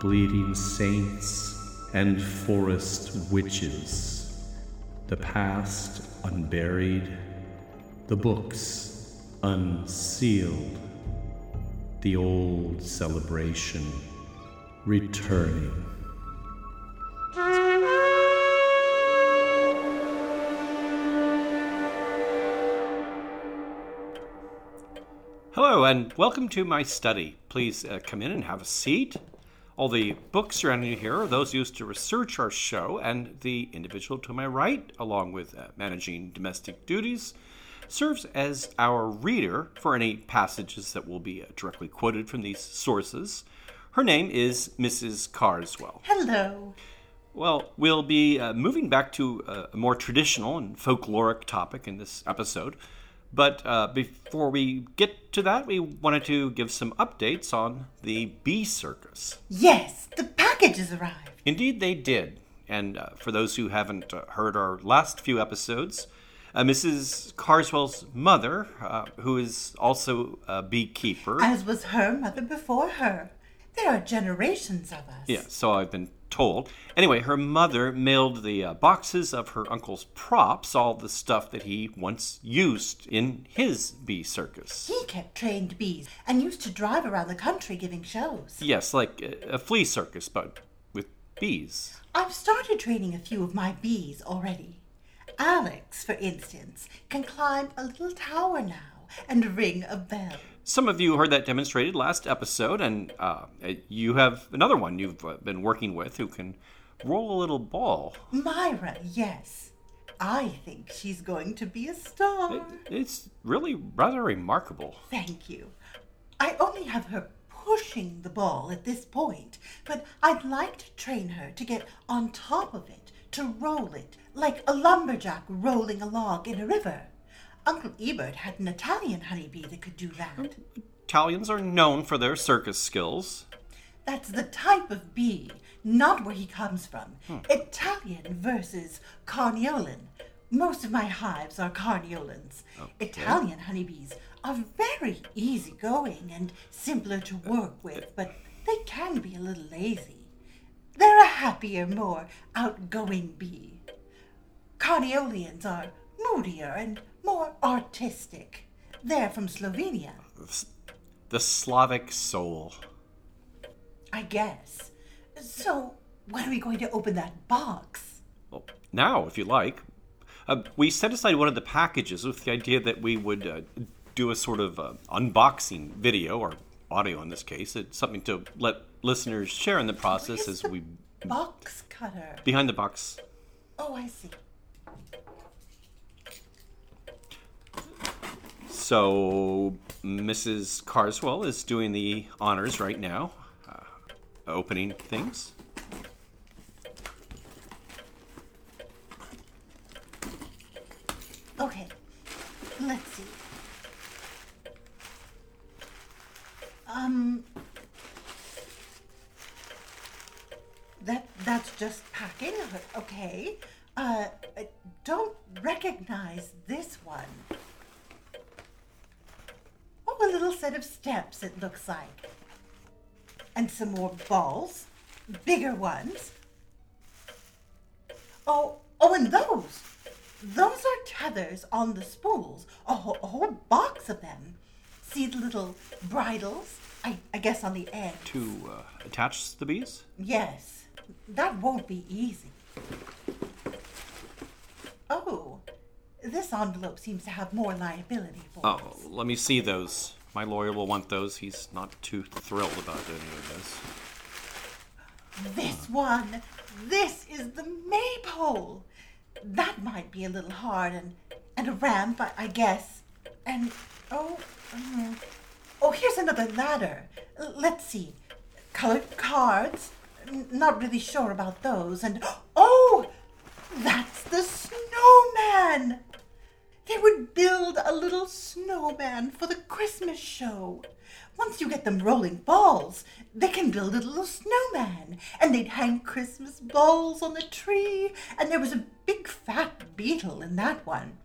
bleeding saints, and forest witches, the past unburied, the books unsealed, the old celebration returning. Hello, and welcome to my study. Please uh, come in and have a seat. All the books surrounding you here are those used to research our show, and the individual to my right, along with uh, managing domestic duties, serves as our reader for any passages that will be uh, directly quoted from these sources. Her name is Mrs. Carswell. Hello. Well, we'll be uh, moving back to uh, a more traditional and folkloric topic in this episode. But uh, before we get to that, we wanted to give some updates on the bee circus. Yes, the packages arrived. Indeed, they did. And uh, for those who haven't uh, heard our last few episodes, uh, Mrs. Carswell's mother, uh, who is also a beekeeper. As was her mother before her. There are generations of us. Yeah, so I've been told. Anyway, her mother mailed the uh, boxes of her uncle's props, all the stuff that he once used in his bee circus. He kept trained bees and used to drive around the country giving shows. Yes, like a, a flea circus, but with bees. I've started training a few of my bees already. Alex, for instance, can climb a little tower now and ring a bell. Some of you heard that demonstrated last episode, and uh, you have another one you've uh, been working with who can roll a little ball. Myra, yes. I think she's going to be a star. It, it's really rather remarkable. Thank you. I only have her pushing the ball at this point, but I'd like to train her to get on top of it, to roll it, like a lumberjack rolling a log in a river. Uncle Ebert had an Italian honeybee that could do that. Italians are known for their circus skills. That's the type of bee, not where he comes from. Hmm. Italian versus Carniolan. Most of my hives are Carniolans. Okay. Italian honeybees are very easygoing and simpler to work with, but they can be a little lazy. They're a happier, more outgoing bee. Carniolians are moodier and more artistic. They're from Slovenia. The Slavic soul. I guess. So, when are we going to open that box? Well, now, if you like. Uh, we set aside one of the packages with the idea that we would uh, do a sort of uh, unboxing video or audio in this case. It's something to let listeners share in the process as we box cutter behind the box. Oh, I see. So, Mrs. Carswell is doing the honors right now, uh, opening things. Okay, let's see. Um, that that's just packing. Okay. Uh, don't recognize this one a little set of steps, it looks like. And some more balls, bigger ones. Oh, oh, and those. Those are tethers on the spools, a, whole, a whole box of them. See the little bridles, I, I guess on the end. To uh, attach the bees? Yes. That won't be easy. Oh, this envelope seems to have more liability for oh, us. let me see those. My lawyer will want those. He's not too thrilled about any of this. This one. This is the maypole. That might be a little hard and and a ramp, I, I guess. And oh, um, oh, here's another ladder. L- let's see. Colored cards. N- not really sure about those. And oh, that's the snowman. They would build a little snowman for the Christmas show. Once you get them rolling balls, they can build a little snowman, and they'd hang Christmas balls on the tree, and there was a big fat beetle in that one.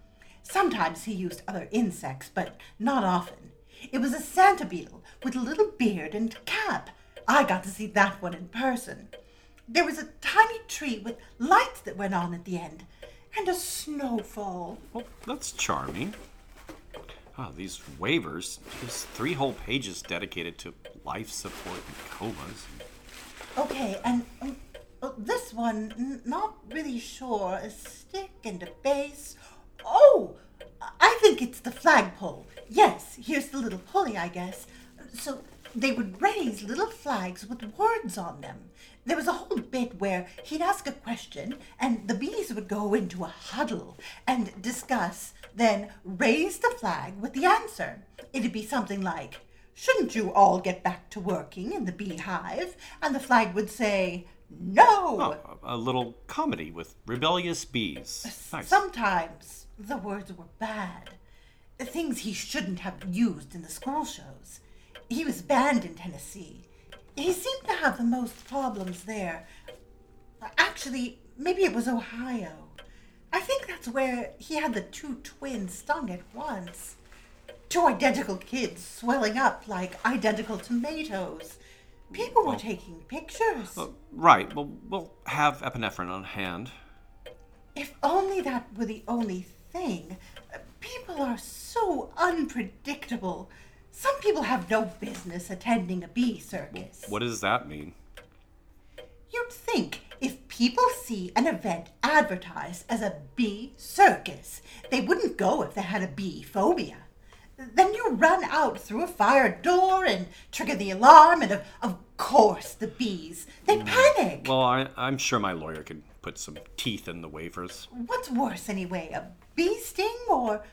Sometimes he used other insects, but not often. It was a Santa beetle with a little beard and cap. I got to see that one in person. There was a tiny tree with lights that went on at the end, and a snowfall. Well, that's charming. Ah, these waivers. There's three whole pages dedicated to life support and comas. Okay, and um, uh, this one, n- not really sure. A stick and a base. Oh, I think it's the flagpole. Yes, here's the little pulley, I guess. So they would raise little flags with words on them. There was a whole bit where he'd ask a question, and the bees would go into a huddle and discuss, then raise the flag with the answer. It'd be something like, Shouldn't you all get back to working in the beehive? And the flag would say, No! Oh, a, little comedy with rebellious bees. Nice. Sometimes the words were bad. Things he shouldn't have used in the school shows. He was banned in Tennessee. He seemed to have the most problems there. Actually, maybe it was Ohio. I think that's where he had the two twins stung at once. Two identical kids swelling up like identical tomatoes. People were taking pictures. Uh, right. Well, we'll have epinephrine on hand. If only that were the only thing. People are so unpredictable. Some people have no business attending a bee circus. What does that mean? You'd think if people see an event advertised as a bee circus, they wouldn't go if they had a bee phobia. Then you run out through a fire door and trigger the alarm, and of, of course the bees. They mm. panic. Well, I, I'm sure my lawyer could put some teeth in the waivers. What's worse, anyway, a bee sting or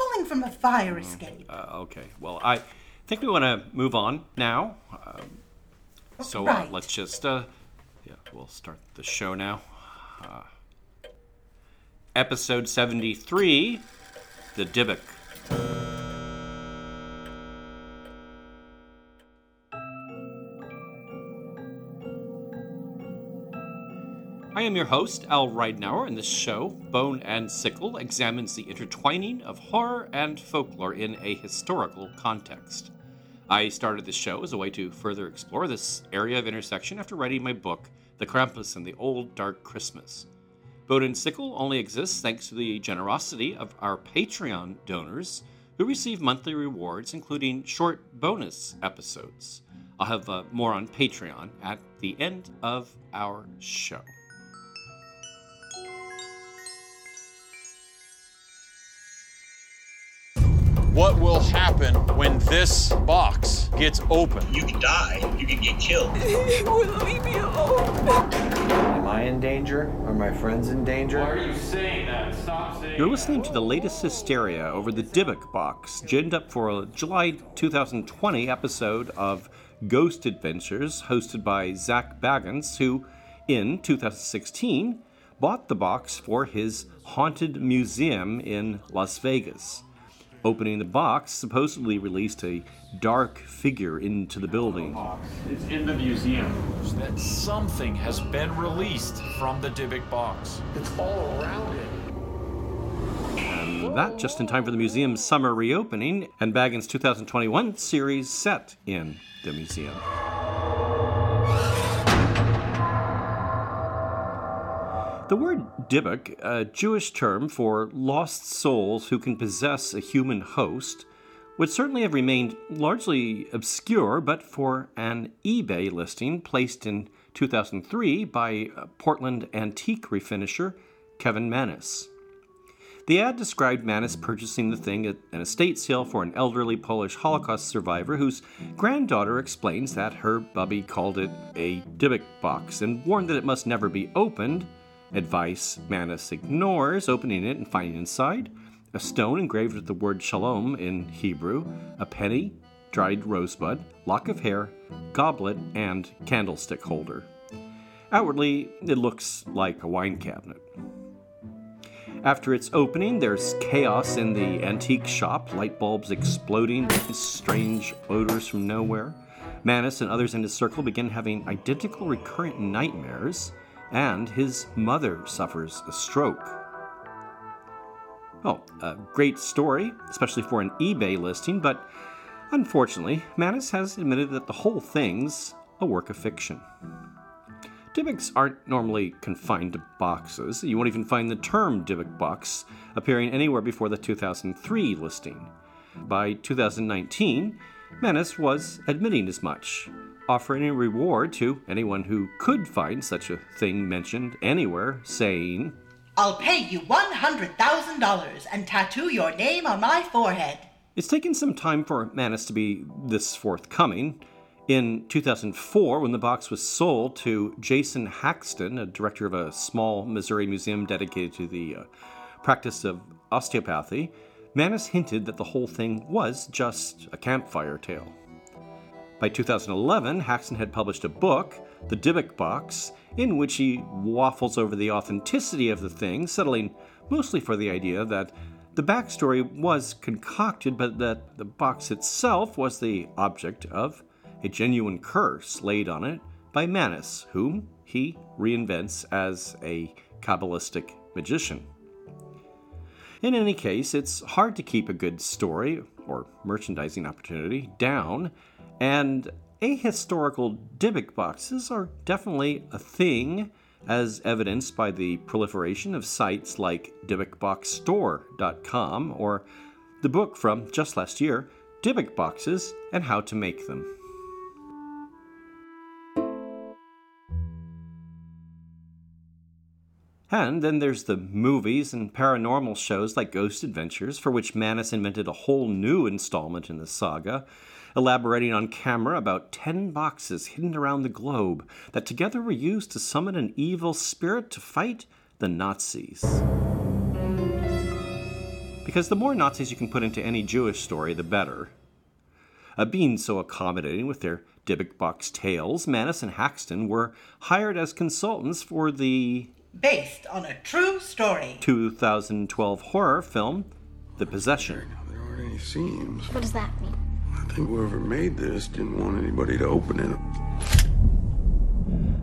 falling from a fire escape? Uh, okay. Well, I think we want to move on now. Um, so uh, Right. let's just, uh, yeah, we'll start the show now. Uh, episode 73 The Dybbuk. I am your host, Al Ridenour, and this show, Bone and Sickle, examines the intertwining of horror and folklore in a historical context. I started this show as a way to further explore this area of intersection after writing my book, The Krampus and the Old Dark Christmas. Bone and Sickle only exists thanks to the generosity of our Patreon donors who receive monthly rewards, including short bonus episodes. I'll have uh, more on Patreon at the end of our show. What will happen when this box gets open? You can die. You can get killed. Am I in danger? Are my friends in danger? Why are you saying that? Stop saying You're listening to the latest hysteria over the Dybbuk box, ginned up for a July 2020 episode of Ghost Adventures, hosted by Zak Bagans, who, in 2016, bought the box for his haunted museum in Las Vegas. Opening the box supposedly released a dark figure into the building. It's in the museum. That something has been released from the Dybbuk box. It's all around it. And that just in time for the museum's summer reopening and Bagans' 2021 series set in the museum. The word Dybbuk, a Jewish term for lost souls who can possess a human host, would certainly have remained largely obscure but for an eBay listing placed in 2003 by Portland antique refinisher Kevin Mannis. The ad described Mannis purchasing the thing at an estate sale for an elderly Polish Holocaust survivor whose granddaughter explains that her bubby called it a Dybbuk box and warned that it must never be opened. Advice Mannis ignores, opening it and finding inside a stone engraved with the word shalom in Hebrew, a penny, dried rosebud, lock of hair, goblet, and candlestick holder. Outwardly, it looks like a wine cabinet. After its opening, there's chaos in the antique shop, light bulbs exploding, strange odors from nowhere. Mannis and others in his circle begin having identical recurrent nightmares, and his mother suffers a stroke. Oh, a great story, especially for an eBay listing, but unfortunately, Mannis has admitted that the whole thing's a work of fiction. Dybbuks aren't normally confined to boxes. You won't even find the term Dybbuk box appearing anywhere before the 2003 listing. By 2019, Mannis was admitting as much, offering a reward to anyone who could find such a thing mentioned anywhere, saying, I'll pay you $100,000 and tattoo your name on my forehead. It's taken some time for Mannis to be this forthcoming. In 2004, when the box was sold to Jason Haxton, a director of a small Missouri museum dedicated to the uh, practice of osteopathy, Mannis hinted that the whole thing was just a campfire tale. By 2011, Haxton had published a book, The Dybbuk Box, in which he waffles over the authenticity of the thing, settling mostly for the idea that the backstory was concocted, but that the box itself was the object of a genuine curse laid on it by Mannis, whom he reinvents as a Kabbalistic magician. In any case, it's hard to keep a good story or merchandising opportunity down, and ahistorical Dybbuk boxes are definitely a thing, as evidenced by the proliferation of sites like DybbukBoxStore.com or the book from just last year, Dybbuk Boxes and How to Make Them. And then there's the movies and paranormal shows like Ghost Adventures, for which Mannis invented a whole new installment in the saga, elaborating on camera about 10 boxes hidden around the globe that together were used to summon an evil spirit to fight the Nazis. Because the more Nazis you can put into any Jewish story, the better. Uh, being so accommodating with their Dybbuk box tales, Mannis and Haxton were hired as consultants for the Based on a true story. 2012 horror film, The Possession. There aren't any seams. What does that mean? I think whoever made this didn't want anybody to open it.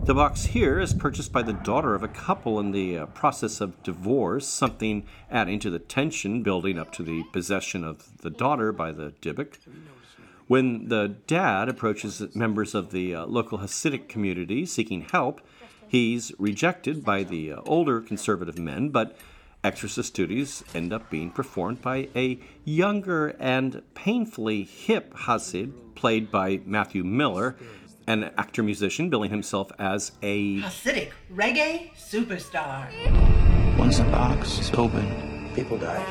The box here is purchased by the daughter of a couple in the uh, process of divorce, something adding to the tension building up to the possession of the daughter by the Dybbuk. When the dad approaches members of the uh, local Hasidic community seeking help, he's rejected by the uh, older conservative men, but exorcist duties end up being performed by a younger and painfully hip Hasid, played by Matthew Miller, an actor musician billing himself as a Hasidic reggae superstar. Once the box is open, people die.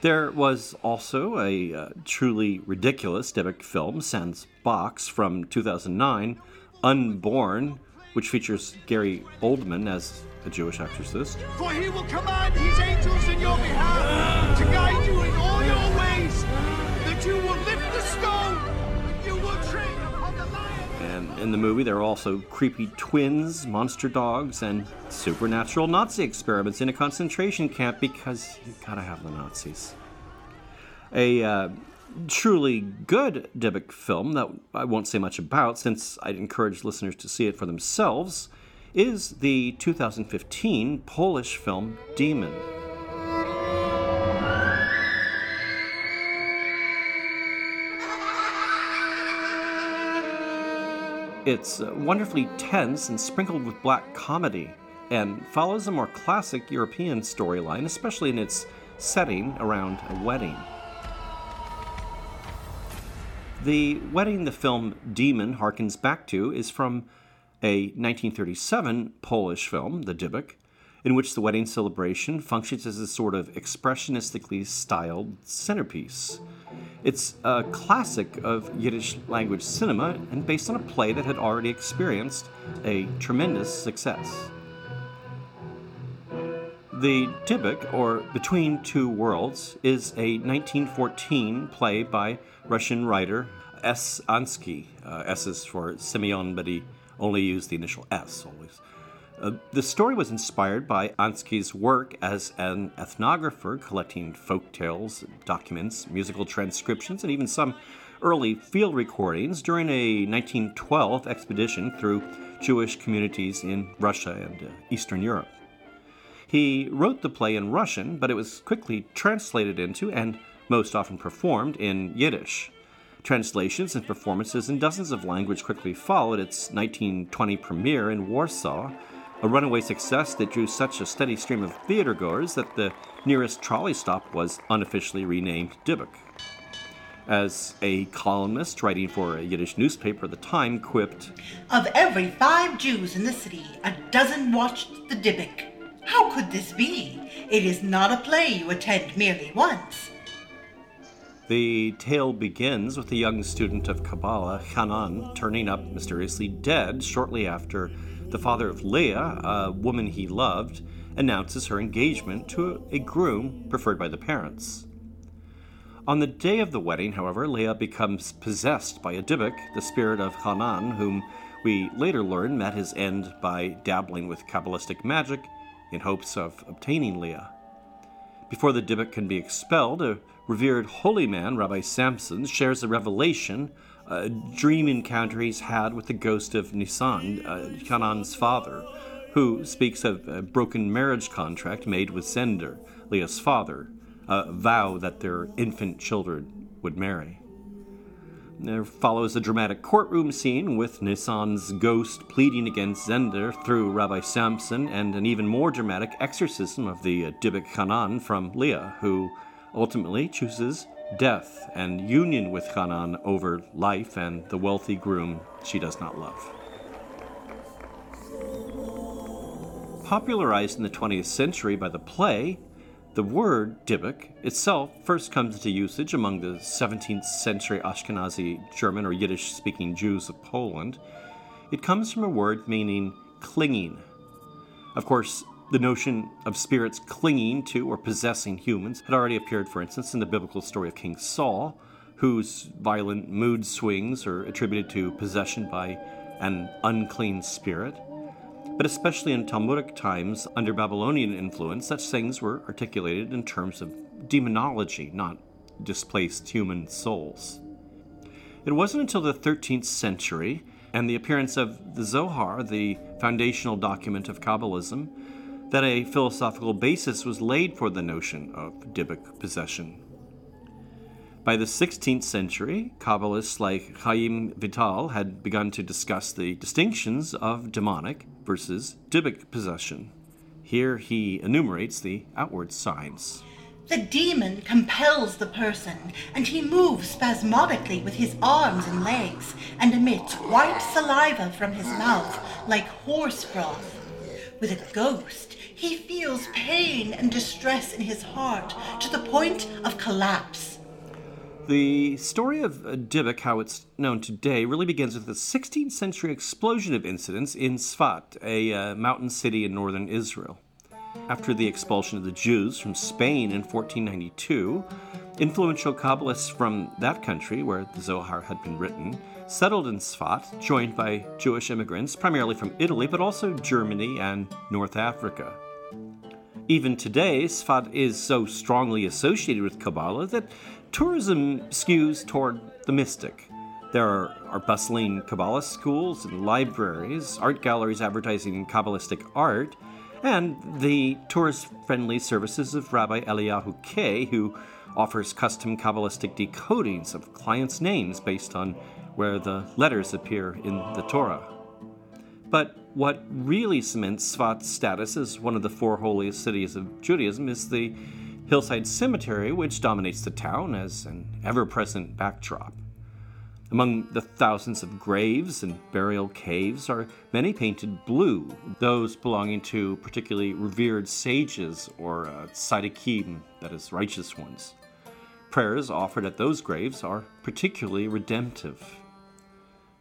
There was also a uh, truly ridiculous Dybbuk film, Sans Box, from 2009, Unborn, which features Gary Oldman as a Jewish exorcist. For he will command his angels in your behalf to guide you in all your ways, that you will lift the stone, and you will tread upon the lion. And in the movie, there are also creepy twins, monster dogs, and supernatural Nazi experiments in a concentration camp because you gotta have the Nazis. A uh, truly good Dybbuk film that I won't say much about since I'd encourage listeners to see it for themselves is the 2015 Polish film Demon. It's uh, wonderfully tense and sprinkled with black comedy, and follows a more classic European storyline, especially in its setting around a wedding. The wedding the film Demon harkens back to is from a 1937 Polish film, The Dybbuk, in which the wedding celebration functions as a sort of expressionistically styled centerpiece. It's a classic of Yiddish language cinema and based on a play that had already experienced a tremendous success. The Dybbuk, or Between Two Worlds, is a 1914 play by Russian writer S. Ansky. Uh, S is for but he only use the initial S always. Uh, the story was inspired by Ansky's work as an ethnographer, collecting folk tales, documents, musical transcriptions, and even some early field recordings during a 1912 expedition through Jewish communities in Russia and uh, Eastern Europe. He wrote the play in Russian, but it was quickly translated into and most often performed in Yiddish. Translations and performances in dozens of languages quickly followed its 1920 premiere in Warsaw, a runaway success that drew such a steady stream of theatergoers that the nearest trolley stop was unofficially renamed Dybbuk. As a columnist writing for a Yiddish newspaper at the time quipped, Of every five Jews in the city, a dozen watched the Dybbuk. How could this be? It is not a play you attend merely once. The tale begins with a young student of Kabbalah, Hanan, turning up mysteriously dead shortly after the father of Leah, a woman he loved, announces her engagement to a groom preferred by the parents. On the day of the wedding, however, Leah becomes possessed by a Dybbuk, the spirit of Hanan, whom we later learn met his end by dabbling with Kabbalistic magic in hopes of obtaining Leah. Before the Dybbuk can be expelled, a revered holy man, Rabbi Samson, shares a revelation, a dream encounter he's had with the ghost of Nisan, uh, Hanan's father, who speaks of a broken marriage contract made with Zender, Leah's father, a vow that their infant children would marry. There follows a dramatic courtroom scene with Nisan's ghost pleading against Zender through Rabbi Samson, and an even more dramatic exorcism of the Dybbuk Hanan from Leah, who ultimately chooses death and union with Hanan over life and the wealthy groom she does not love. Popularized in the 20th century by the play, the word Dybbuk itself first comes into usage among the 17th century Ashkenazi German or Yiddish speaking Jews of Poland. It comes from a word meaning clinging. Of course, the notion of spirits clinging to or possessing humans had already appeared, for instance, in the biblical story of King Saul, whose violent mood swings are attributed to possession by an unclean spirit. But especially in Talmudic times, under Babylonian influence, such things were articulated in terms of demonology, not displaced human souls. It wasn't until the 13th century and the appearance of the Zohar, the foundational document of Kabbalism, that a philosophical basis was laid for the notion of Dybbuk possession. By the 16th century, Kabbalists like Chaim Vital had begun to discuss the distinctions of demonic versus Dybbuk possession. Here he enumerates the outward signs. The demon compels the person, and he moves spasmodically with his arms and legs, and emits white saliva from his mouth like horse broth. With a ghost, he feels pain and distress in his heart to the point of collapse. The story of Dybbuk, how it's known today, really begins with the 16th century explosion of incidents in Sfat, a uh, mountain city in northern Israel. After the expulsion of the Jews from Spain in 1492, influential Kabbalists from that country, where the Zohar had been written, settled in Sfat, joined by Jewish immigrants, primarily from Italy, but also Germany and North Africa. Even today, Sfat is so strongly associated with Kabbalah that tourism skews toward the mystic. There are, are, bustling Kabbalah schools and libraries, art galleries advertising Kabbalistic art, and the tourist friendly services of Rabbi Eliyahu Kay, who offers custom Kabbalistic decodings of clients' names based on where the letters appear in the Torah. But what really cements Sfat's status as one of the four holiest cities of Judaism is the hillside cemetery, which dominates the town as an ever present backdrop. Among the thousands of graves and burial caves are many painted blue, those belonging to particularly revered sages or uh, tzaddikim, that is, righteous ones. Prayers offered at those graves are particularly redemptive.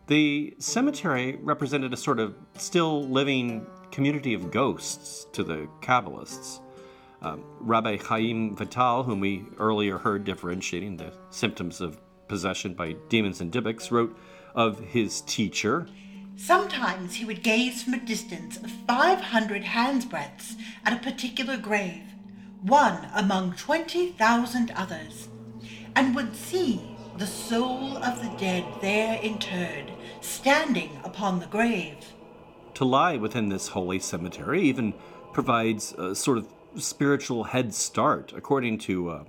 The cemetery represented a sort of still living community of ghosts to the Kabbalists. Um, Rabbi Chaim Vital, whom we earlier heard differentiating the symptoms of possession by demons and dybbuks, wrote of his teacher. Sometimes he would gaze from a distance of 500 handsbreadths at a particular grave, one among 20,000 others, and would see the soul of the dead there interred, standing upon the grave. To lie within this holy cemetery even provides a sort of spiritual head start, according to uh,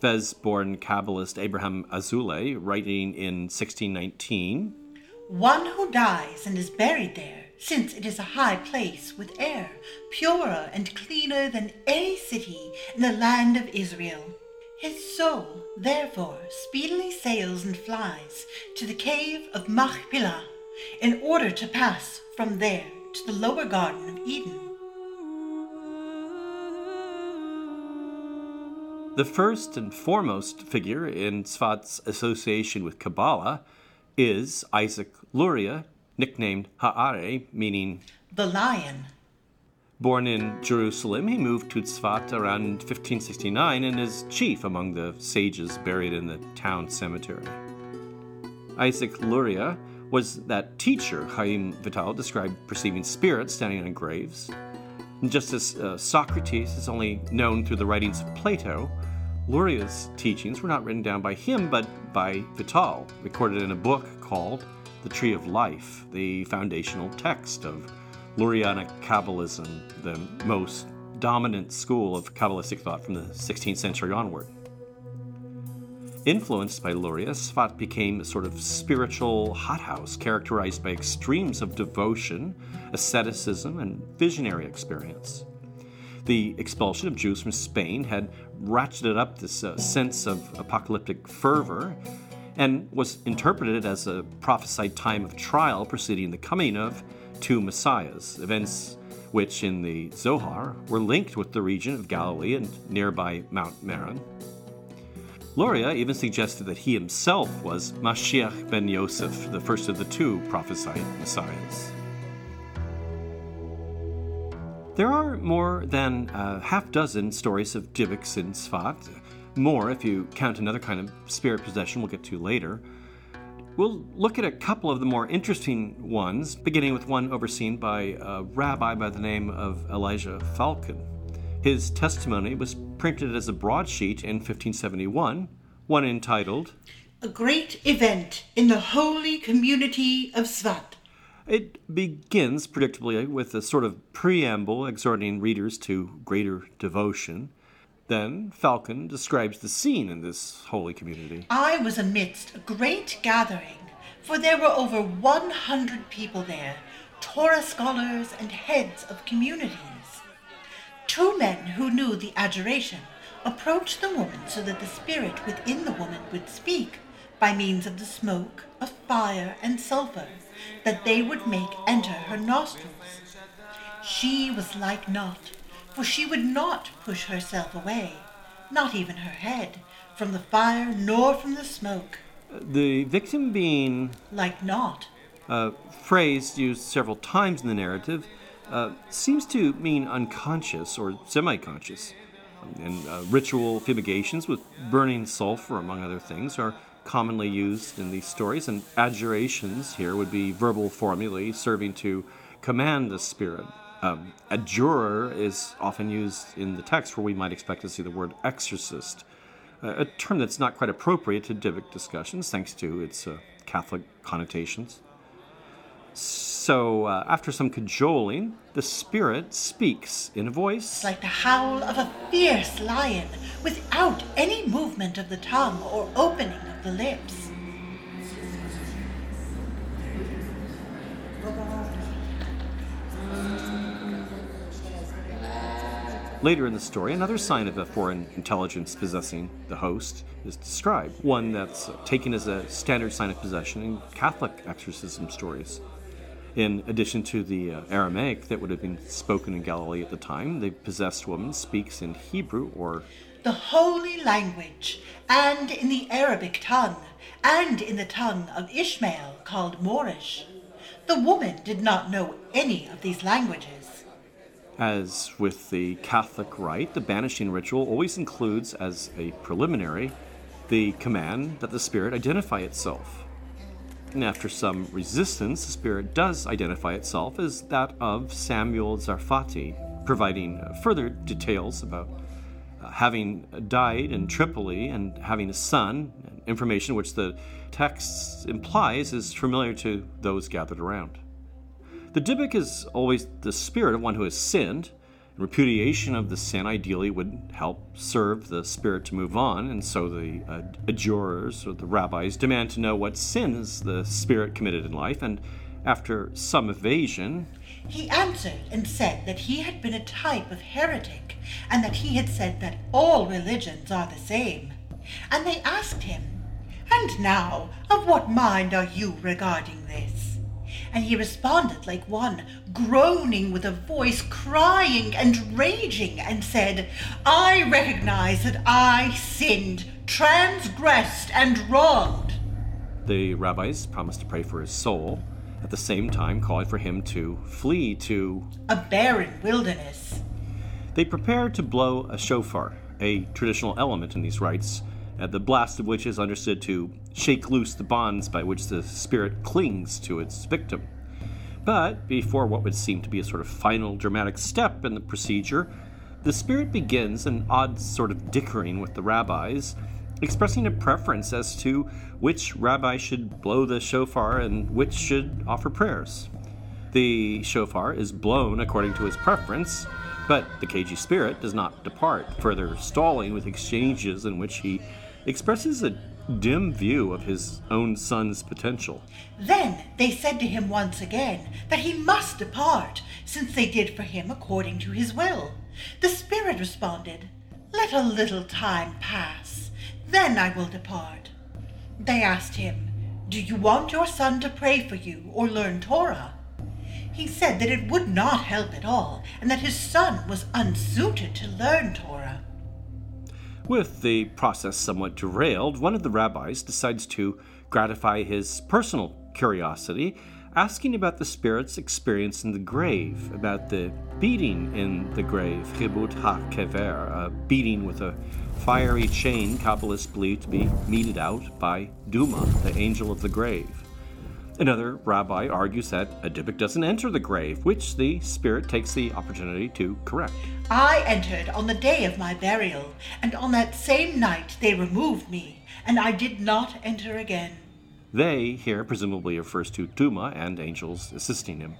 Fez born Kabbalist Abraham Azoulay, writing in 1619. One who dies and is buried there, since it is a high place with air, purer and cleaner than any city in the land of Israel. His soul, therefore, speedily sails and flies to the cave of Machpelah in order to pass from there to the lower Garden of Eden. The first and foremost figure in Tzfat's association with Kabbalah is Isaac Luria, nicknamed Ha'ari, meaning the lion. Born in Jerusalem, he moved to Tzfat around 1569 and is chief among the sages buried in the town cemetery. Isaac Luria was that teacher Chaim Vital described perceiving spirits standing on graves. Just as uh, Socrates is only known through the writings of Plato, Luria's teachings were not written down by him but by Vital, recorded in a book called The Tree of Life, the foundational text of Lurianic Kabbalism, the most dominant school of Kabbalistic thought from the 16th century onward. Influenced by Luria, Tzfat became a sort of spiritual hothouse characterized by extremes of devotion, asceticism, and visionary experience. The expulsion of Jews from Spain had ratcheted up this uh, sense of apocalyptic fervor and was interpreted as a prophesied time of trial preceding the coming of two messiahs, events which in the Zohar were linked with the region of Galilee and nearby Mount Meron. Luria even suggested that he himself was Mashiach ben Yosef, the first of the two prophesied messiahs. There are more than a half dozen stories of Dybbuk's in Tzfat, more if you count another kind of spirit possession we'll get to later. We'll look at a couple of the more interesting ones, beginning with one overseen by a rabbi by the name of Elijah Falcon. His testimony was printed as a broadsheet in 1571, one entitled A Great Event in the Holy Community of Tzfat. It begins, predictably, with a sort of preamble exhorting readers to greater devotion. Then Falcon describes the scene in this holy community. I was amidst a great gathering, for there were over 100 people there, Torah scholars and heads of communities. Two men who knew the adjuration approached the woman so that the spirit within the woman would speak by means of the smoke of fire and sulfur that they would make enter her nostrils. She was like naught, for she would not push herself away, not even her head, from the fire nor from the smoke. The victim being like not. A phrase used several times in the narrative uh, seems to mean unconscious or semi conscious. And uh, ritual fumigations with burning sulfur, among other things, are commonly used in these stories, and adjurations here would be verbal formulae serving to command the spirit. Um, adjurer is often used in the text where we might expect to see the word exorcist, a term that's not quite appropriate to Dybbuk discussions thanks to its uh, Catholic connotations. So, uh, after some cajoling, the spirit speaks in a voice like the howl of a fierce lion, without any movement of the tongue or opening of the lips. Later in the story, another sign of a foreign intelligence possessing the host is described, one that's taken as a standard sign of possession in Catholic exorcism stories. In addition to the uh, Aramaic that would have been spoken in Galilee at the time, the possessed woman speaks in Hebrew or the holy language, and in the Arabic tongue, and in the tongue of Ishmael called Moorish. The woman did not know any of these languages. As with the Catholic rite, the banishing ritual always includes, as a preliminary, the command that the spirit identify itself. And after some resistance, the spirit does identify itself as that of Samuel Zarfati, providing further details about uh, having died in Tripoli and having a son, information which the text implies is familiar to those gathered around. The Dybbuk is always the spirit of one who has sinned, Repudiation of the sin ideally would help serve the spirit to move on, and so the uh, adjurers or the rabbis demand to know what sins the spirit committed in life, and after some evasion, he answered and said that he had been a type of heretic, and that he had said that all religions are the same. And they asked him, And now, of what mind are you regarding this? And he responded like one groaning with a voice crying and raging, and said, I recognize that I sinned, transgressed, and wronged. The rabbis promised to pray for his soul, at the same time calling for him to flee to a barren wilderness. They prepared to blow a shofar, a traditional element in these rites, at the blast of which is understood to shake loose the bonds by which the spirit clings to its victim. But before what would seem to be a sort of final dramatic step in the procedure, the spirit begins an odd sort of dickering with the rabbis, expressing a preference as to which rabbi should blow the shofar and which should offer prayers. The shofar is blown according to his preference, but the cagey spirit does not depart, further stalling with exchanges in which he expresses a dim view of his own son's potential. Then they said to him once again that he must depart, since they did for him according to his will. The Spirit responded, Let a little time pass, then I will depart. They asked him, Do you want your son to pray for you or learn Torah? He said that it would not help at all, and that his son was unsuited to learn Torah. With the process somewhat derailed, one of the rabbis decides to gratify his personal curiosity, asking about the spirit's experience in the grave, about the beating in the grave, chibut ha-kever, a beating with a fiery chain Kabbalists believe to be meted out by Duma, the angel of the grave. Another rabbi argues that a dybbuk doesn't enter the grave, which the spirit takes the opportunity to correct. I entered on the day of my burial, and on that same night they removed me, and I did not enter again. They here presumably refers to Duma and angels assisting him.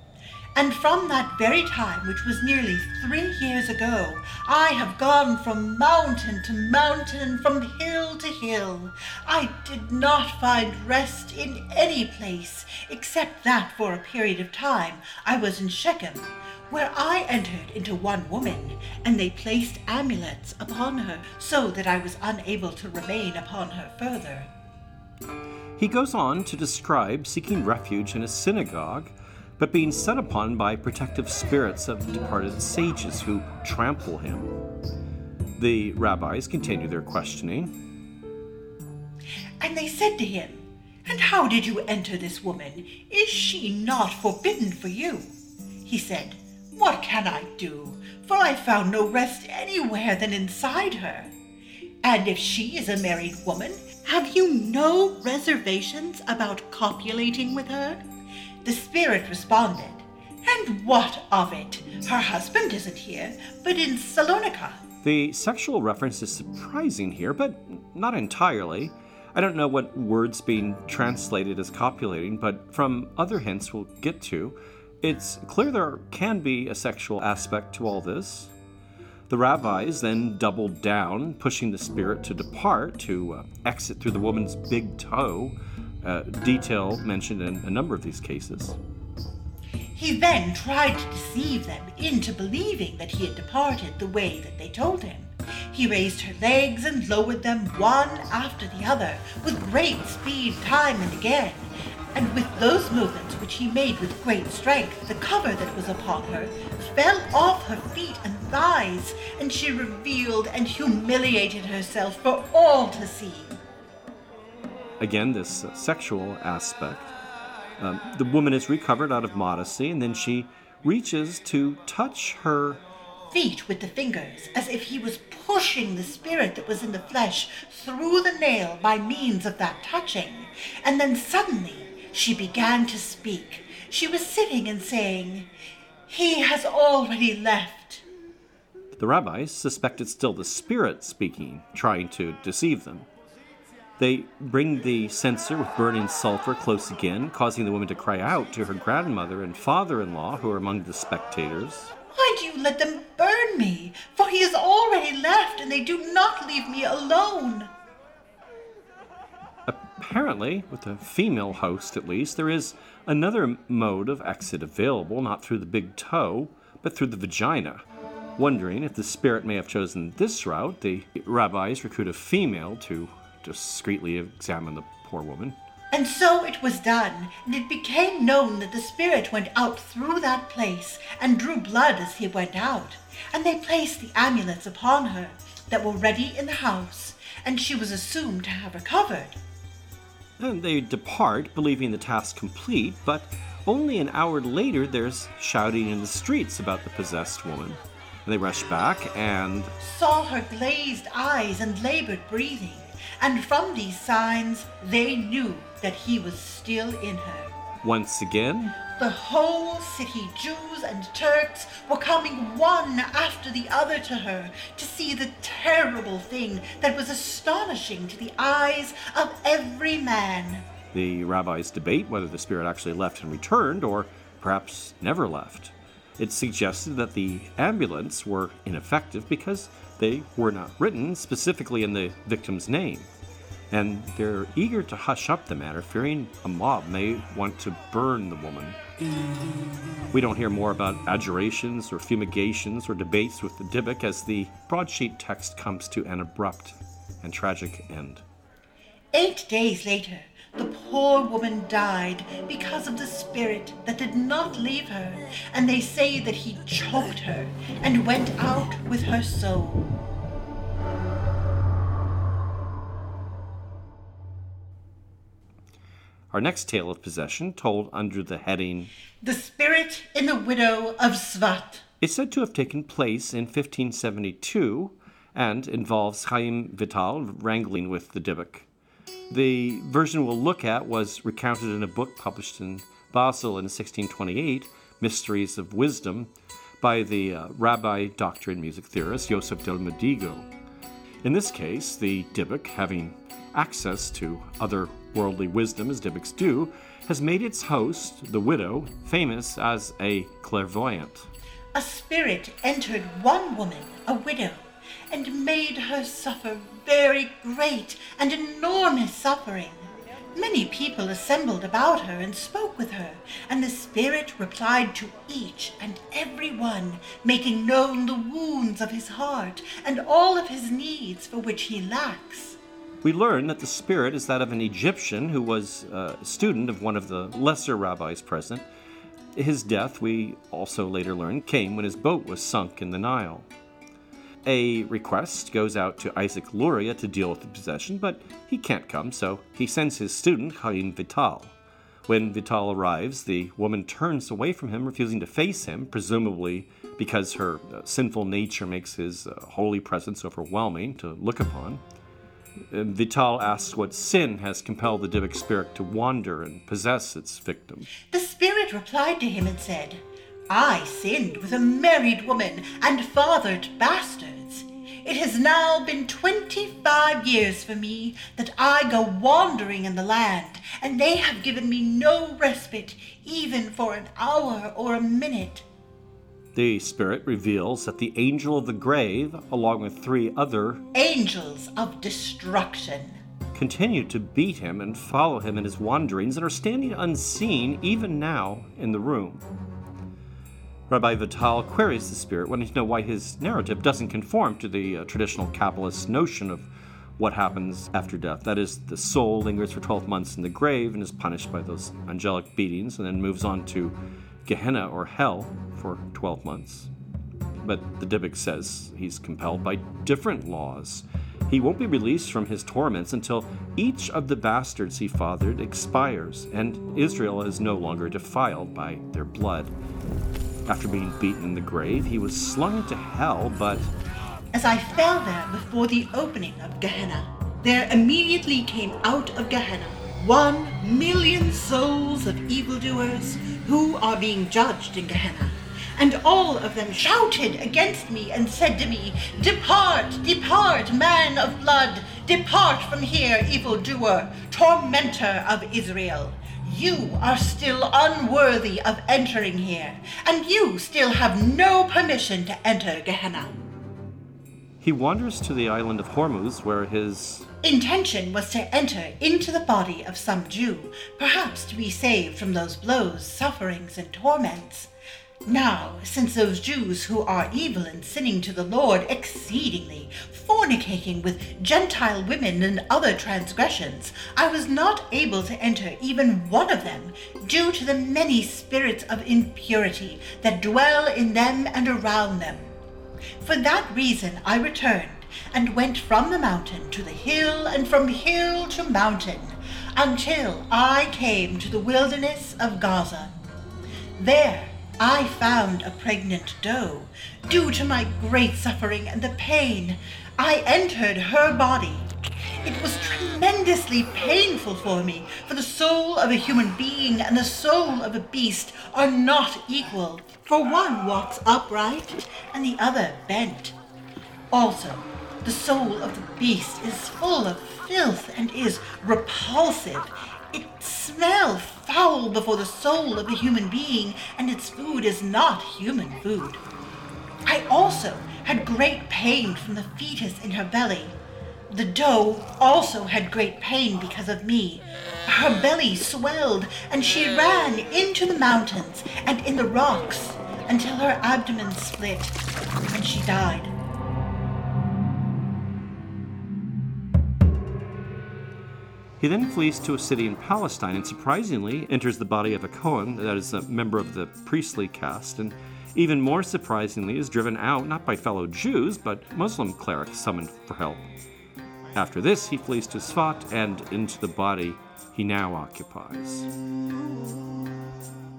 And from that very time, which was nearly three years ago, I have gone from mountain to mountain, from hill to hill. I did not find rest in any place, except that for a period of time I was in Shechem, where I entered into one woman, and they placed amulets upon her, so that I was unable to remain upon her further. He goes on to describe seeking refuge in a synagogue but being set upon by protective spirits of departed sages who trample him. The rabbis continue their questioning. And they said to him, And how did you enter this woman? Is she not forbidden for you? He said, What can I do? For I found no rest anywhere than inside her. And if she is a married woman, have you no reservations about copulating with her? The spirit responded, And what of it? Her husband isn't here, but in Salonika. The sexual reference is surprising here, but not entirely. I don't know what word's being translated as copulating, but from other hints we'll get to, it's clear there can be a sexual aspect to all this. The rabbis then doubled down, pushing the spirit to depart, to uh, exit through the woman's big toe, uh, detail mentioned in a number of these cases. He then tried to deceive them into believing that he had departed the way that they told him. He raised her legs and lowered them one after the other with great speed time and again. And with those movements which he made with great strength, the cover that was upon her fell off her feet and thighs, and she revealed and humiliated herself for all to see again, this sexual aspect. Um, the woman is recovered out of modesty, and then she reaches to touch her feet with the fingers, as if he was pushing the spirit that was in the flesh through the nail by means of that touching. And then suddenly she began to speak. She was sitting and saying, He has already left. The rabbis suspect it's still the spirit speaking, trying to deceive them. They bring the censer with burning sulfur close again, causing the woman to cry out to her grandmother and father in law, who are among the spectators. Why do you let them burn me? For he has already left, and they do not leave me alone. Apparently, with the female host at least, there is another mode of exit available, not through the big toe, but through the vagina. Wondering if the spirit may have chosen this route, the rabbis recruit a female to discreetly examine the poor woman. And so it was done, and it became known that the spirit went out through that place and drew blood as he went out. And they placed the amulets upon her that were ready in the house, and she was assumed to have recovered. And they depart, believing the task complete, but only an hour later there's shouting in the streets about the possessed woman. And they rush back and saw her glazed eyes and labored breathing, and from these signs they knew that he was still in her. once again, The whole city, Jews and Turks, were coming one after the other to her to see the terrible thing that was astonishing to the eyes of every man. the rabbis debate whether the spirit actually left and returned, or perhaps never left. It suggested that the amulets were ineffective because they were not written specifically in the victim's name. And they're eager to hush up the matter, fearing a mob may want to burn the woman. We don't hear more about adjurations or fumigations or debates with the Dybbuk as the broadsheet text comes to an abrupt and tragic end. Eight days later, the poor woman died because of the spirit that did not leave her, and they say that he choked her and went out with her soul. Our next tale of possession, told under the heading The spirit in the widow of Sfat. is said to have taken place in 1572 and involves Chaim Vital wrangling with the Dybbuk. The version we'll look at was recounted in a book published in Basel in 1628, Mysteries of Wisdom, by the uh, rabbi, doctor, and music theorist Yosef del Medigo. In this case, the Dybbuk, having access to other worldly wisdom as Dybbuks do, has made its host, the widow, famous as a clairvoyant. A spirit entered one woman, a widow, and made her suffer very great and enormous suffering. Many people assembled about her and spoke with her, and the spirit replied to each and every one, making known the wounds of his heart and all of his needs for which he lacks. We learn that the spirit is that of an Egyptian who was uh, a student of one of the lesser rabbis present. His death, we also later learn, came when his boat was sunk in the Nile. A request goes out to Isaac Luria to deal with the possession, but he can't come, so he sends his student, Chaim Vital. When Vital arrives, the woman turns away from him, refusing to face him, presumably because her uh, sinful nature makes his uh, holy presence overwhelming to look upon. Vital asks what sin has compelled the Dybbuk spirit to wander and possess its victim. The spirit replied to him and said, I sinned with a married woman and fathered bastards. It has now been twenty five years for me that I go wandering in the land, and they have given me no respite, even for an hour or a minute. The spirit reveals that the angel of the grave, along with three other, Angels of destruction. continue to beat him and follow him in his wanderings and are standing unseen even now in the room. Rabbi Vital queries the spirit, wanting to know why his narrative doesn't conform to the uh, traditional Kabbalist notion of what happens after death. That is, the soul lingers for 12 months in the grave and is punished by those angelic beatings and then moves on to Gehenna or hell for 12 months. But the Dybbuk says he's compelled by different laws. He won't be released from his torments until each of the bastards he fathered expires and Israel is no longer defiled by their blood. After being beaten in the grave, he was slung into hell, but As I fell there before the opening of Gehenna, there immediately came out of Gehenna one million souls of evildoers who are being judged in Gehenna. And all of them shouted against me and said to me, Depart, depart, man of blood, depart from here, evildoer, tormentor of Israel. You are still unworthy of entering here, and you still have no permission to enter Gehenna. He wanders to the island of Hormuz, where his Intention was to enter into the body of some Jew, perhaps to be saved from those blows, sufferings, and torments. Now, since those Jews who are evil and sinning to the Lord exceedingly, fornicating with Gentile women and other transgressions, I was not able to enter even one of them, due to the many spirits of impurity that dwell in them and around them. For that reason I returned, and went from the mountain to the hill, and from hill to mountain, until I came to the wilderness of Gaza. There I found a pregnant doe. Due to my great suffering and the pain, I entered her body. It was tremendously painful for me, for the soul of a human being and the soul of a beast are not equal, for one walks upright and the other bent. Also, the soul of the beast is full of filth and is repulsive. It smells foul before the soul of a human being, and its food is not human food. I also had great pain from the fetus in her belly. The doe also had great pain because of me. Her belly swelled, and she ran into the mountains and in the rocks until her abdomen split, and she died. He then flees to a city in Palestine and surprisingly enters the body of a Cohen, that is, a member of the priestly caste, and even more surprisingly is driven out not by fellow Jews, but Muslim clerics summoned for help. After this, he flees to Sfat and into the body he now occupies.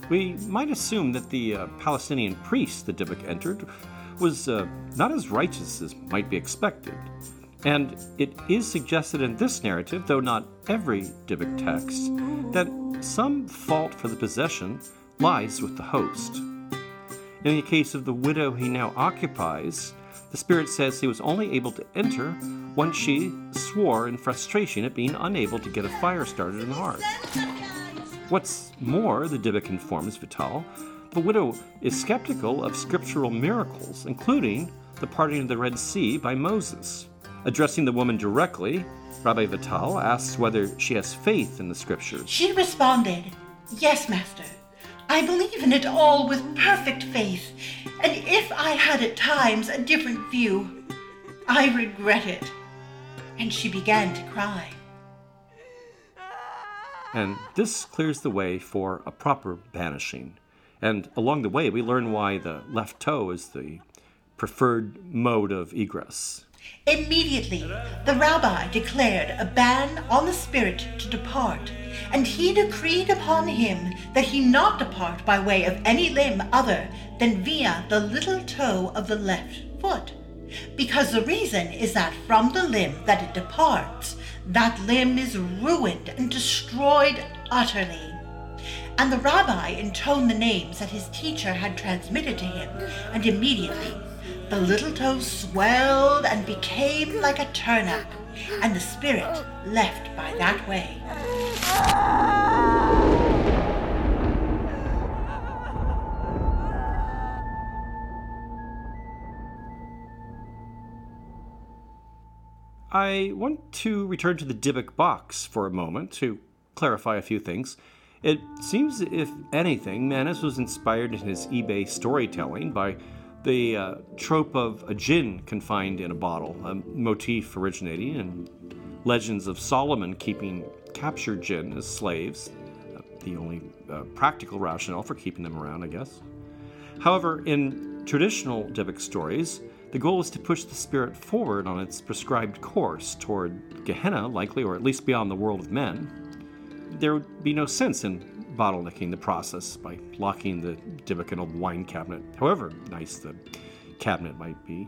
We might assume that the uh, Palestinian priest the Dybbuk entered was uh, not as righteous as might be expected. And it is suggested in this narrative, though not every Dybbuk text, that some fault for the possession lies with the host. In the case of the widow he now occupies, the spirit says he was only able to enter when she swore in frustration at being unable to get a fire started in the hearth. What's more, the Dybbuk informs Vital, the widow is skeptical of scriptural miracles, including the parting of the Red Sea by Moses. Addressing the woman directly, Rabbi Vital asks whether she has faith in the scriptures. She responded, Yes, Master. I believe in it all with perfect faith, and if I had at times a different view, I regret it. And she began to cry. And this clears the way for a proper banishing. And along the way, we learn why the left toe is the preferred mode of egress. Immediately, the rabbi declared a ban on the spirit to depart, and he decreed upon him that he not depart by way of any limb other than via the little toe of the left foot. Because the reason is that from the limb that it departs, that limb is ruined and destroyed utterly. And the rabbi intoned the names that his teacher had transmitted to him, and immediately the little toe swelled and became like a turnip, and the spirit left by that way. I want to return to the Dybbuk box for a moment to clarify a few things. It seems, if anything, Mannis was inspired in his eBay storytelling by the uh, trope of a jinn confined in a bottle, a motif originating in legends of Solomon keeping captured jinn as slaves, uh, the only uh, practical rationale for keeping them around, I guess. However, in traditional Dybbuk stories, the goal is to push the spirit forward on its prescribed course toward Gehenna, likely, or at least beyond the world of men. There would be no sense in bottlenecking the process by locking the Dybbuk in a wine cabinet, however nice the cabinet might be.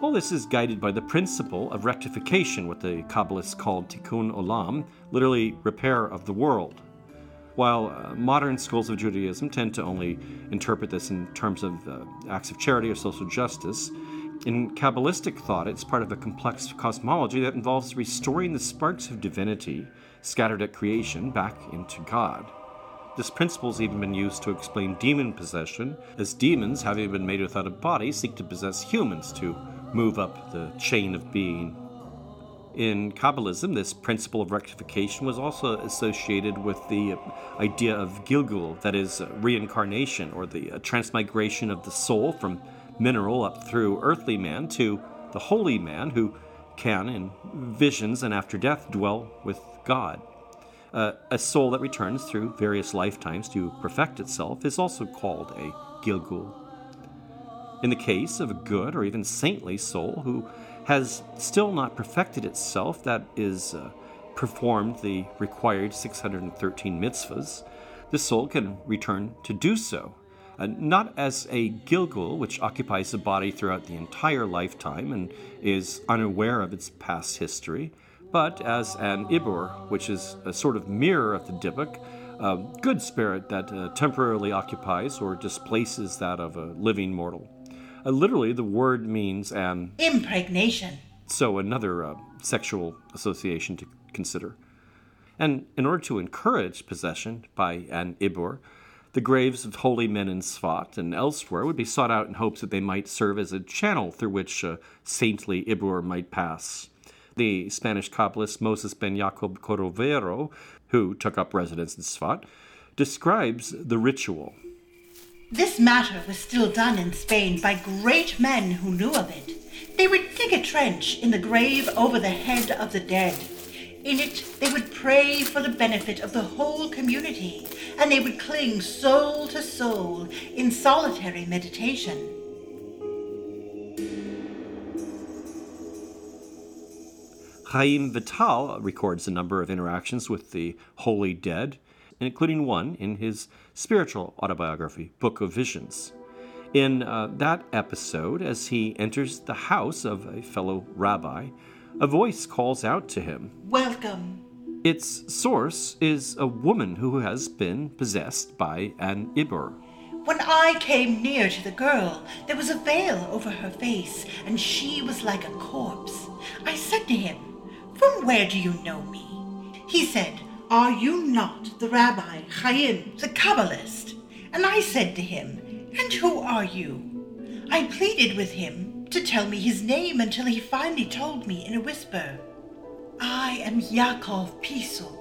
All this is guided by the principle of rectification, what the Kabbalists called tikkun olam, literally repair of the world. While uh, modern schools of Judaism tend to only interpret this in terms of uh, acts of charity or social justice, in Kabbalistic thought, it's part of a complex cosmology that involves restoring the sparks of divinity scattered at creation back into God. This principle has even been used to explain demon possession, as demons, having been made without a body, seek to possess humans to move up the chain of being. In Kabbalism, this principle of rectification was also associated with the idea of Gilgul, that is, reincarnation, or the transmigration of the soul from mineral up through earthly man to the holy man who can, in visions and after death, dwell with God. Uh, a soul that returns through various lifetimes to perfect itself is also called a Gilgul. In the case of a good or even saintly soul who has still not perfected itself, that is, uh, performed the required 613 mitzvahs, the soul can return to do so. Uh, not as a Gilgul, which occupies the body throughout the entire lifetime and is unaware of its past history, but as an Ibur, which is a sort of mirror of the Dybbuk, a good spirit that uh, temporarily occupies or displaces that of a living mortal. Uh, literally, the word means an impregnation. So, another uh, sexual association to consider. And in order to encourage possession by an Ibur, the graves of holy men in Sfat and elsewhere would be sought out in hopes that they might serve as a channel through which a saintly Ibur might pass. The Spanish Kabbalist Moses ben Jacob Cordovero, who took up residence in Sfat, describes the ritual. This matter was still done in Spain by great men who knew of it. They would dig a trench in the grave over the head of the dead. In it, they would pray for the benefit of the whole community, and they would cling soul to soul in solitary meditation. Chaim Vital records a number of interactions with the holy dead including one in his spiritual autobiography, Book of Visions. In uh, that episode, as he enters the house of a fellow rabbi, a voice calls out to him Welcome. Its source is a woman who has been possessed by an Ibur. When I came near to the girl, there was a veil over her face, and she was like a corpse. I said to him, From where do you know me? He said, are you not the Rabbi Chaim, the Kabbalist? And I said to him, And who are you? I pleaded with him to tell me his name until he finally told me in a whisper. I am Yaakov Pisel.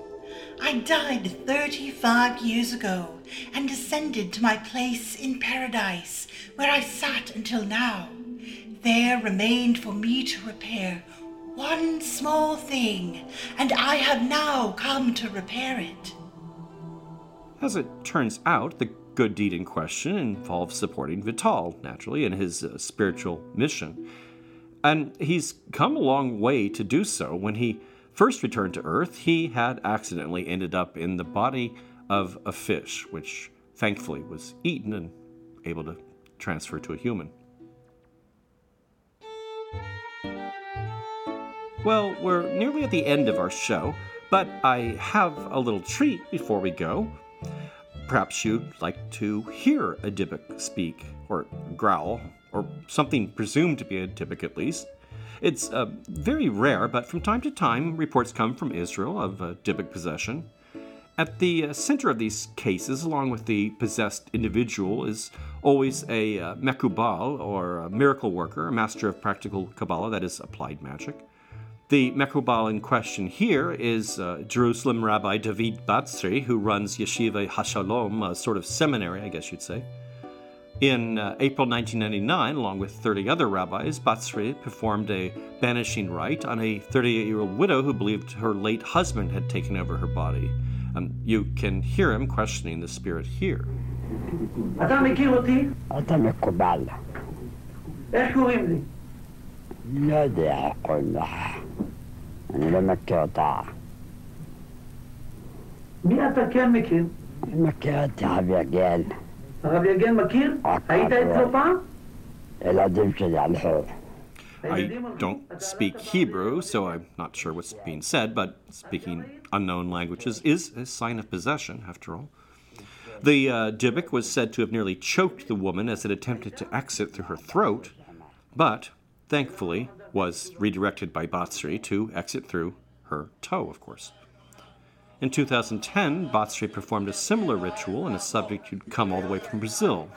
I died 35 years ago and descended to my place in paradise, where I sat until now. There remained for me to repair one small thing, and I have now come to repair it. As it turns out, the good deed in question involves supporting Vital, naturally, in his uh, spiritual mission. And he's come a long way to do so. When he first returned to Earth, he had accidentally ended up in the body of a fish, which thankfully was eaten and able to transfer to a human. Well, we're nearly at the end of our show, but I have a little treat before we go. Perhaps you'd like to hear a Dybbuk speak, or growl, or something presumed to be a Dybbuk at least. It's uh, very rare, but from time to time, reports come from Israel of uh, Dybbuk possession. At the uh, center of these cases, along with the possessed individual, is always a uh, mekubal, or a miracle worker, a master of practical Kabbalah, that is, applied magic. The Mekubal in question here is uh, Jerusalem Rabbi David Batzri, who runs Yeshiva Hashalom, a sort of seminary, I guess you'd say. In uh, April 1999, along with 30 other rabbis, Batzri performed a banishing rite on a 38 year old widow who believed her late husband had taken over her body. Um, you can hear him questioning the spirit here. I don't speak Hebrew, so I'm not sure what's being said, but speaking unknown languages is a sign of possession, after all. The uh, Dybbuk was said to have nearly choked the woman as it attempted to exit through her throat, but thankfully was redirected by Batsri to exit through her toe, of course. In 2010, Batsri performed a similar ritual in a subject who'd come all the way from Brazil.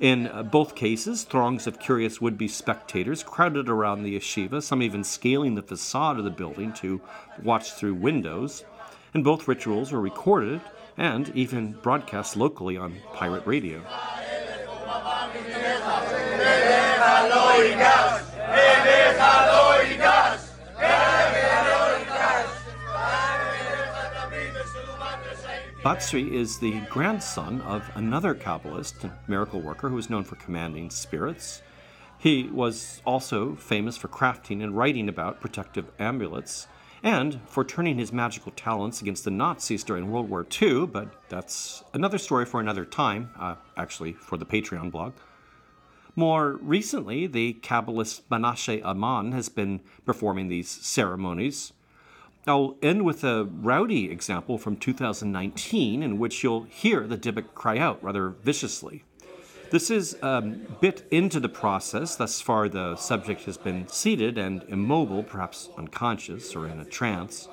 In uh, both cases, throngs of curious would be spectators crowded around the yeshiva, some even scaling the facade of the building to watch through windows. And both rituals were recorded and even broadcast locally on pirate radio. Batsri is the grandson of another Kabbalist and miracle worker who was known for commanding spirits. He was also famous for crafting and writing about protective amulets and for turning his magical talents against the Nazis during World War II, but that's another story for another time, uh, actually, for the Patreon blog. More recently, the Kabbalist Menashe Aman has been performing these ceremonies. I'll end with a rowdy example from 2019 in which you'll hear the Dybbuk cry out rather viciously. This is a bit into the process. Thus far, the subject has been seated and immobile, perhaps unconscious or in a trance.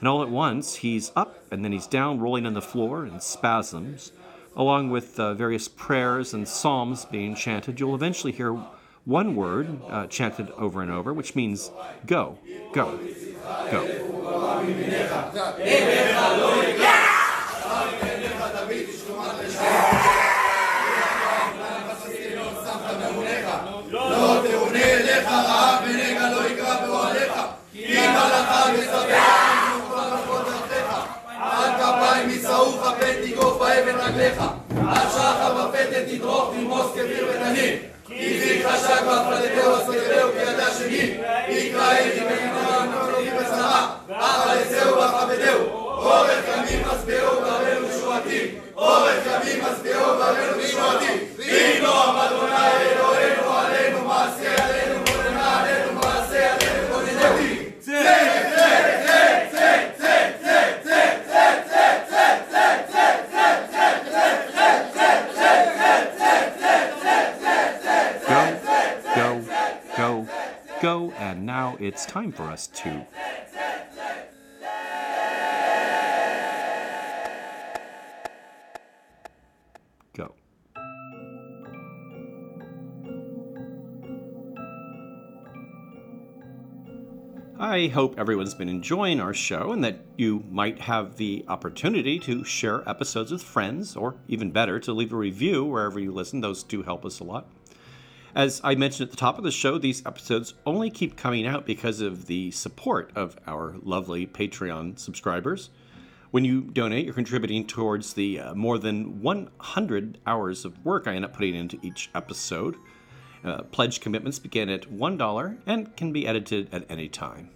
And all at once, he's up and then he's down, rolling on the floor in spasms. Along with uh, various prayers and psalms being chanted, you'll eventually hear one word uh, chanted over and over, which means go, go, go. עד I hope everyone's been enjoying our show and that you might have the opportunity to share episodes with friends, or even better, to leave a review wherever you listen. Those do help us a lot. As I mentioned at the top of the show, these episodes only keep coming out because of the support of our lovely Patreon subscribers. When you donate, you're contributing towards the uh, more than 100 hours of work I end up putting into each episode. Uh, pledge commitments begin at $1 and can be edited at any time.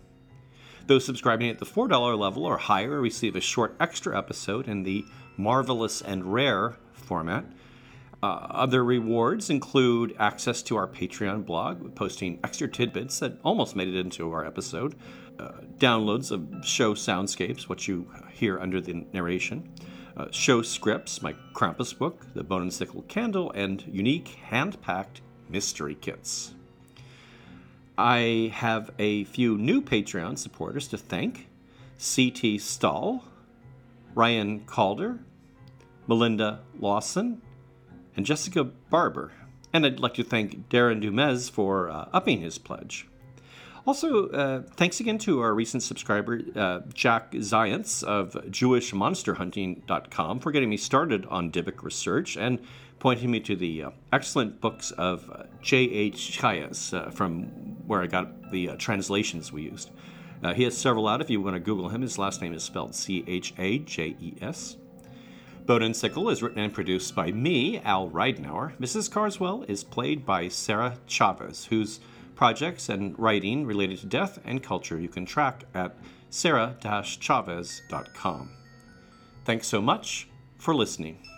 Those subscribing at the $4 level or higher receive a short extra episode in the marvelous and rare format. Uh, other rewards include access to our Patreon blog, posting extra tidbits that almost made it into our episode, uh, downloads of show soundscapes, what you hear under the narration, uh, show scripts, my Krampus book, the Bone and Sickle candle, and unique hand packed mystery kits. I have a few new Patreon supporters to thank C.T. Stahl, Ryan Calder, Melinda Lawson, and Jessica Barber. And I'd like to thank Darren Dumez for uh, upping his pledge. Also, uh, thanks again to our recent subscriber, uh, Jack Zients of JewishMonsterHunting.com, for getting me started on Dybbuk research and pointing me to the uh, excellent books of uh, J.H. Chajes, uh, from where I got the uh, translations we used. Uh, he has several out if you want to Google him. His last name is spelled C H A J E S. And Sickle is written and produced by me, Al Ridenour. Mrs. Carswell is played by Sarah Chavez, whose projects and writing related to death and culture you can track at sarah-chavez.com. Thanks so much for listening.